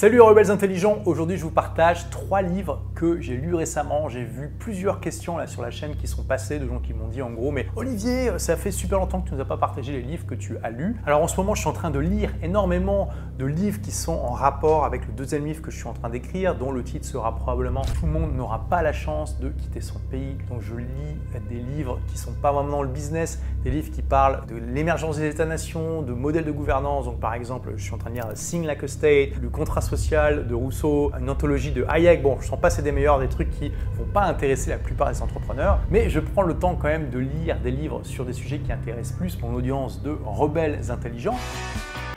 Salut rebelles intelligents, aujourd'hui je vous partage trois livres que j'ai lus récemment. J'ai vu plusieurs questions là sur la chaîne qui sont passées de gens qui m'ont dit en gros mais Olivier, ça fait super longtemps que tu nous as pas partagé les livres que tu as lus. Alors en ce moment je suis en train de lire énormément de livres qui sont en rapport avec le deuxième livre que je suis en train d'écrire, dont le titre sera probablement Tout le monde n'aura pas la chance de quitter son pays. Donc je lis des livres qui sont pas vraiment le business, des livres qui parlent de l'émergence des États-nations, de modèles de gouvernance. Donc par exemple je suis en train de lire Sing Like a State, le contrat de Rousseau, une anthologie de Hayek. Bon, je sens pas c'est des meilleurs, des trucs qui vont pas intéresser la plupart des entrepreneurs, mais je prends le temps quand même de lire des livres sur des sujets qui intéressent plus mon audience de rebelles intelligents.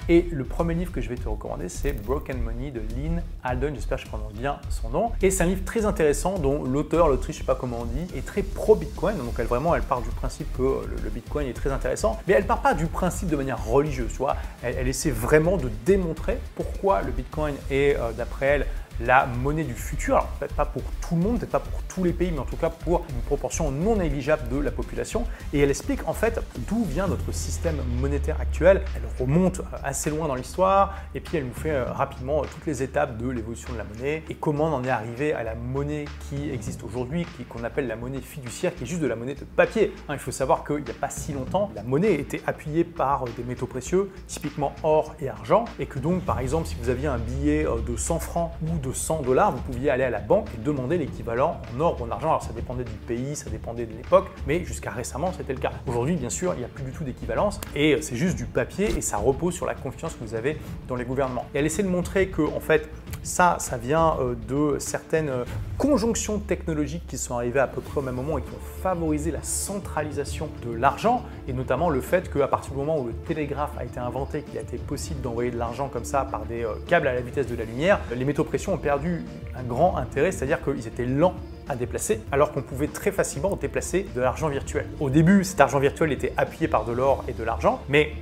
Et le premier livre que je vais te recommander, c'est Broken Money de Lynn Alden. J'espère que je prononce bien son nom. Et c'est un livre très intéressant dont l'auteur, l'autrice, je sais pas comment on dit, est très pro-Bitcoin. Donc elle elle part du principe que le, Bitcoin est très intéressant. Mais elle part pas du principe de manière religieuse, tu vois. Elle, essaie vraiment de démontrer pourquoi le Bitcoin est, euh, d'après elle, la monnaie du futur. Alors peut-être pas pour tout le monde, peut-être pas pour tous les pays, mais en tout cas pour une proportion non négligeable de la population. Et elle explique en fait d'où vient notre système monétaire actuel. Elle remonte euh, assez loin dans l'histoire et puis elle nous fait euh, rapidement euh, toutes les étapes de l'évolution de la monnaie et comment on en est arrivé à la monnaie qui existe aujourd'hui, qu'on appelle la monnaie fiduciaire, qui est juste de la monnaie de papier. Hein, il faut savoir qu'il n'y a pas si longtemps, la monnaie était appuyée par des métaux précieux, typiquement or et argent, et que donc par exemple si vous aviez un billet de 100 francs ou de 100 dollars, vous pouviez aller à la banque et demander l'équivalent en or ou en argent. Alors ça dépendait du pays, ça dépendait de l'époque, mais jusqu'à récemment c'était le cas. Aujourd'hui, bien sûr, il n'y a plus du tout d'équivalence et c'est juste du papier et ça repose sur la confiance que vous avez dans les gouvernements. Et elle essaie de montrer que en fait ça, ça vient euh, de certaines euh, conjonctions technologiques qui sont arrivées à peu près au même moment et qui ont favorisé la centralisation de l'argent et notamment le fait qu'à partir du moment où le télégraphe a été inventé, qu'il a été possible d'envoyer de l'argent comme ça par des euh, câbles à la vitesse de la lumière, les métaux précieux ont perdu un grand intérêt, c'est-à-dire qu'ils étaient lents à déplacer, alors qu'on pouvait très facilement déplacer de l'argent virtuel. Au début, cet argent virtuel était appuyé par de l'or et de l'argent, mais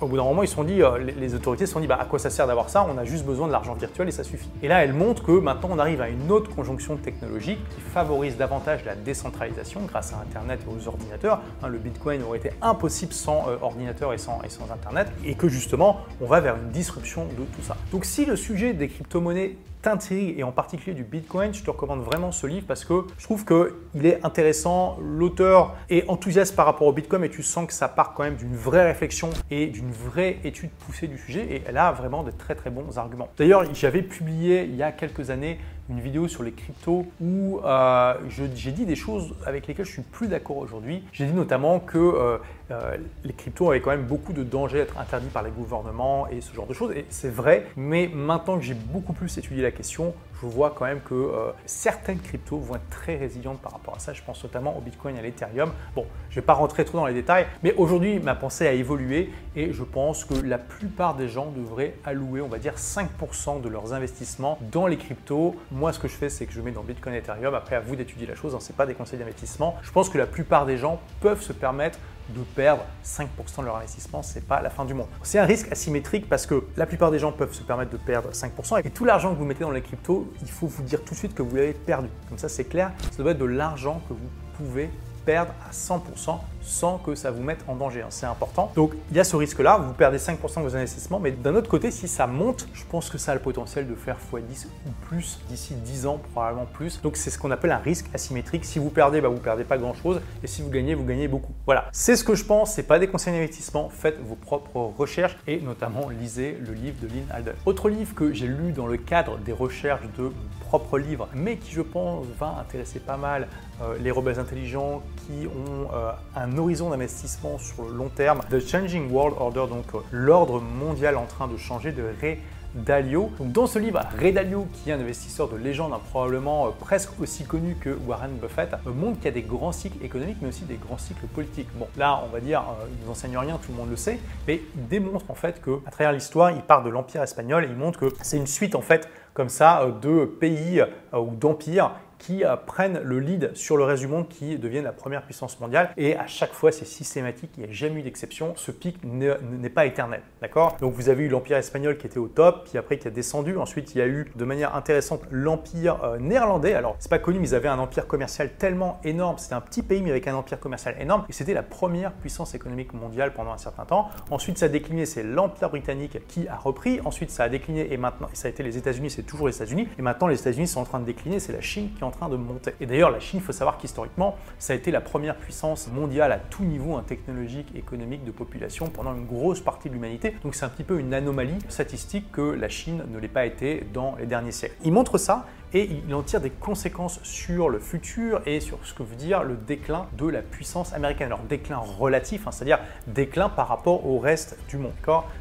au bout d'un moment, ils sont dit, euh, les, autorités se sont dit, bah, à quoi ça sert d'avoir ça? On a juste besoin de l'argent virtuel et ça suffit. Et là, elle montre que maintenant, on arrive à une autre conjonction technologique qui favorise davantage la décentralisation grâce à Internet et aux ordinateurs. Hein, le Bitcoin aurait été impossible sans euh, ordinateur et sans, et sans Internet. Et que justement, on va vers une disruption de tout ça. Donc si le sujet des crypto-monnaies t'intrigue et en particulier du Bitcoin, je te recommande vraiment ce livre parce que je trouve qu'il est intéressant. L'auteur est enthousiaste par rapport au Bitcoin et tu sens que ça part quand même d'une vraie réflexion et d'une vraie étude poussée du sujet et elle a vraiment de très très bons arguments. D'ailleurs, j'avais publié il y a quelques années une vidéo sur les cryptos où euh, j'ai dit des choses avec lesquelles je suis plus d'accord aujourd'hui. J'ai dit notamment que euh, euh, les cryptos avaient quand même beaucoup de dangers d'être interdits par les gouvernements et ce genre de choses. Et c'est vrai, mais maintenant que j'ai beaucoup plus étudié la question, je vois quand même que euh, certaines cryptos vont être très résilientes par rapport à ça. Je pense notamment au Bitcoin et à l'Ethereum. Bon, je ne vais pas rentrer trop dans les détails, mais aujourd'hui, ma pensée a évolué et je pense que la plupart des gens devraient allouer, on va dire, 5% de leurs investissements dans les cryptos. Moi, ce que je fais, c'est que je mets dans Bitcoin et Ethereum. Après, à vous d'étudier la chose. Hein, ce n'est pas des conseils d'investissement. Je pense que la plupart des gens peuvent se permettre de perdre 5% de leur investissement, ce n'est pas la fin du monde. C'est un risque asymétrique parce que la plupart des gens peuvent se permettre de perdre 5% et tout l'argent que vous mettez dans les cryptos, il faut vous dire tout de suite que vous l'avez perdu. Comme ça, c'est clair, ça doit être de l'argent que vous pouvez perdre à 100% sans que ça vous mette en danger. Hein. C'est important. Donc il y a ce risque-là, vous perdez 5% de vos investissements, mais d'un autre côté, si ça monte, je pense que ça a le potentiel de faire x10 ou plus d'ici 10 ans, probablement plus. Donc c'est ce qu'on appelle un risque asymétrique. Si vous perdez, bah, vous perdez pas grand-chose, et si vous gagnez, vous gagnez beaucoup. Voilà, c'est ce que je pense. C'est pas des conseils d'investissement. Faites vos propres recherches et notamment lisez le livre de Lynn Alden. Autre livre que j'ai lu dans le cadre des recherches de mon propre livre, mais qui je pense va intéresser pas mal euh, les rebelles intelligents qui ont euh, un horizon d'investissement sur le long terme. The Changing World Order, donc euh, l'ordre mondial en train de changer de Ray Dalio. Donc dans ce livre, Ray Dalio, qui est un investisseur de légende, hein, probablement euh, presque aussi connu que Warren Buffett, montre qu'il y a des grands cycles économiques, mais aussi des grands cycles politiques. Bon, là, on va dire, euh, il nous enseigne rien, tout le monde le sait, mais il démontre en fait que, à travers l'histoire, il part de l'Empire espagnol et il montre que c'est une suite en fait comme ça de pays ou d'empires qui euh, prennent le lead sur le reste du monde, qui deviennent la première puissance mondiale. Et à chaque fois, c'est systématique, il n'y a jamais eu d'exception. Ce pic n'est pas éternel. D'accord? Donc vous avez eu l'Empire espagnol qui était au top, puis après qui a descendu. Ensuite, il y a eu de manière intéressante l'Empire euh, néerlandais. Alors, c'est pas connu, mais ils avaient un empire commercial tellement énorme. C'était un petit pays, mais avec un empire commercial énorme. Et c'était la première puissance économique mondiale pendant un certain temps. Ensuite, ça a décliné, c'est l'Empire britannique qui a repris. Ensuite, ça a décliné et maintenant, ça a été les États-Unis, toujours les États-Unis. Et maintenant, les États-Unis sont en train de décliner, c'est la Chine qui est en train de monter. Et d'ailleurs, la Chine, il faut savoir qu'historiquement, ça a été la première puissance mondiale à tout niveau, un technologique, économique, de population pendant une grosse partie de l'humanité. Donc, c'est un petit peu une anomalie statistique que la Chine ne l'ait pas été dans les derniers siècles. Il montre ça et il en tire des conséquences sur le futur et sur ce que veut dire le déclin de la puissance américaine. Alors déclin relatif, hein, c'est-à-dire déclin par rapport au reste du monde.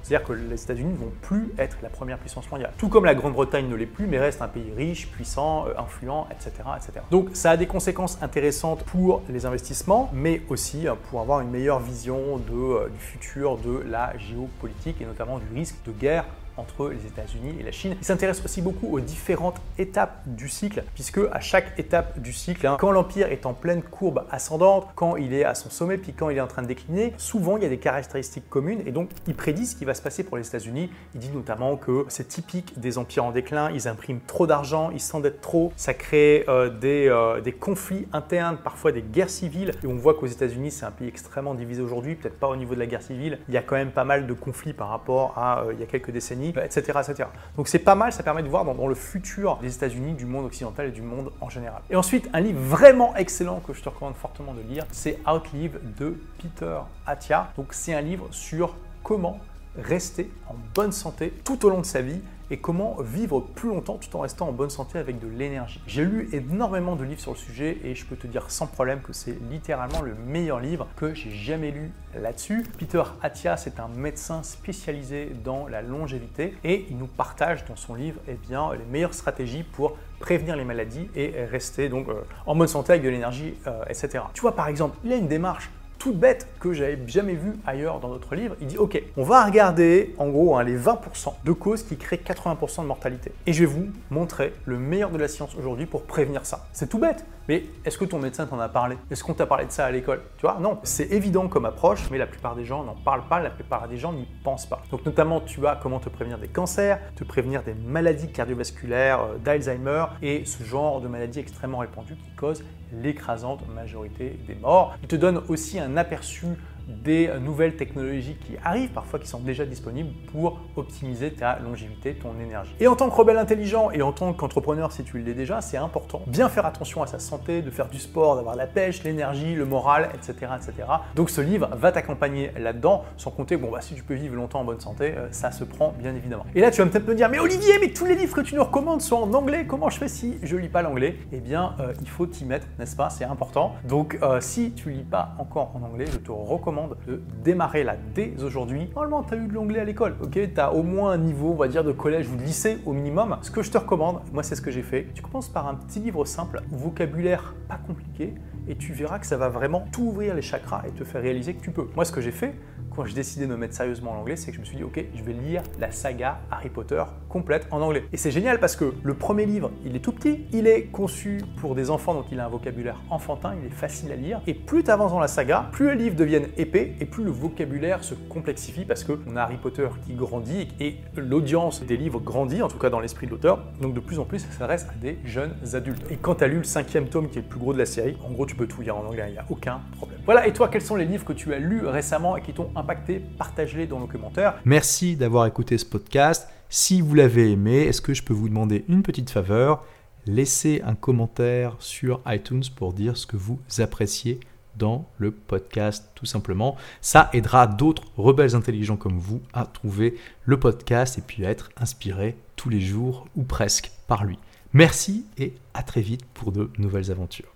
C'est-à-dire que les États-Unis ne vont plus être la première puissance mondiale. Tout comme la Grande-Bretagne ne l'est plus, mais reste un pays riche, puissant, euh, influent, etc., etc. Donc ça a des conséquences intéressantes pour les investissements, mais aussi euh, pour avoir une meilleure vision euh, du futur de la géopolitique et notamment du risque de guerre entre les États-Unis et la Chine. Il s'intéresse aussi beaucoup aux différentes étapes du cycle, puisque à chaque étape du cycle, hein, quand l'empire est en pleine courbe ascendante, quand il est à son sommet, puis quand il est en train de décliner, souvent il y a des caractéristiques communes, et donc il prédit ce qui va se passer pour les États-Unis. Il dit notamment que c'est typique des empires en déclin, ils impriment trop d'argent, ils s'endettent trop, ça crée euh, des, euh, des conflits internes, parfois des guerres civiles, et on voit qu'aux États-Unis c'est un pays extrêmement divisé aujourd'hui, peut-être pas au niveau de la guerre civile, il y a quand même pas mal de conflits par rapport à euh, il y a quelques décennies etc. etc. Donc c'est pas mal, ça permet de voir dans, le futur des États-Unis, du monde occidental et du monde en général. Et ensuite, un livre vraiment excellent que je te recommande fortement de lire, c'est Outlive de Peter Attia. Donc c'est un livre sur comment rester en bonne santé tout au long de sa vie et comment vivre plus longtemps tout en restant en bonne santé avec de l'énergie. J'ai lu énormément de livres sur le sujet et je peux te dire sans problème que c'est littéralement le meilleur livre que j'ai jamais lu là-dessus. Peter Attia, c'est un médecin spécialisé dans la longévité et il nous partage dans son livre eh bien, les meilleures stratégies pour prévenir les maladies et rester donc euh, en bonne santé avec de l'énergie, euh, etc. Tu vois par exemple, il a une démarche bête que j'avais jamais vu ailleurs dans d'autres livres. Il dit ok, on va regarder en gros hein, les 20% de causes qui créent 80% de mortalité. Et je vais vous montrer le meilleur de la science aujourd'hui pour prévenir ça. C'est tout bête, mais est-ce que ton médecin t'en a parlé? Est-ce qu'on t'a parlé de ça à l'école? Tu vois Non, c'est évident comme approche, mais la plupart des gens n'en parlent pas, la plupart des gens n'y pensent pas. Donc notamment, tu as comment te prévenir des cancers, te prévenir des maladies cardiovasculaires, euh, d'Alzheimer et ce genre de maladies extrêmement répandues qui causent l'écrasante majorité des morts. Il te donne aussi un aperçu des nouvelles technologies qui arrivent, parfois qui sont déjà disponibles pour optimiser ta longévité, ton énergie. Et en tant que rebelle intelligent et en tant qu'entrepreneur, si tu l'es déjà, c'est important. Bien faire attention à sa santé, de faire du sport, d'avoir la pêche, l'énergie, le moral, etc., etc. Donc ce livre va t'accompagner là-dedans, sans compter, bon, bah, si tu peux vivre longtemps en bonne santé, euh, ça se prend bien évidemment. Et là, tu vas peut-être me dire, mais Olivier, mais tous les livres que tu nous recommandes sont en anglais, comment je fais si je lis pas l'anglais? Eh bien, euh, il faut t'y mettre, n'est-ce pas? C'est important. Donc, euh, si tu lis pas encore en anglais, je te recommande de démarrer là dès aujourd'hui. Normalement, tu as eu de l'anglais à l'école, ok? Tu au moins un niveau, on va dire, de collège ou de lycée au minimum. Ce que je te recommande, moi, c'est ce que j'ai fait. Tu commences par un petit livre simple, vocabulaire pas compliqué, et tu verras que ça va vraiment t'ouvrir les chakras et te faire réaliser que tu peux. Moi, ce que j'ai fait, quand j'ai décidé de me mettre sérieusement en anglais, c'est que je me suis dit, ok, je vais lire la saga Harry Potter complète en anglais. Et c'est génial parce que le premier livre, il est tout petit, il est conçu pour des enfants, donc il a un vocabulaire enfantin, il est facile à lire. Et plus tu avances dans la saga, plus les livres deviennent épais et plus le vocabulaire se complexifie parce qu'on a Harry Potter qui grandit et l'audience des livres grandit, en tout cas dans l'esprit de l'auteur. Donc de plus en plus, ça s'adresse à des jeunes adultes. Et quand tu as lu le cinquième tome qui est le plus gros de la série, en gros, tu peux tout lire en anglais, il n'y a aucun problème. Voilà, et toi, quels sont les livres que tu as lus récemment et qui t'ont impacté Partage-les dans nos commentaires. Merci d'avoir écouté ce podcast. Si vous l'avez aimé, est-ce que je peux vous demander une petite faveur? Laissez un commentaire sur iTunes pour dire ce que vous appréciez dans le podcast tout simplement. Ça aidera d'autres rebelles intelligents comme vous à trouver le podcast et puis à être inspirés tous les jours ou presque par lui. Merci et à très vite pour de nouvelles aventures.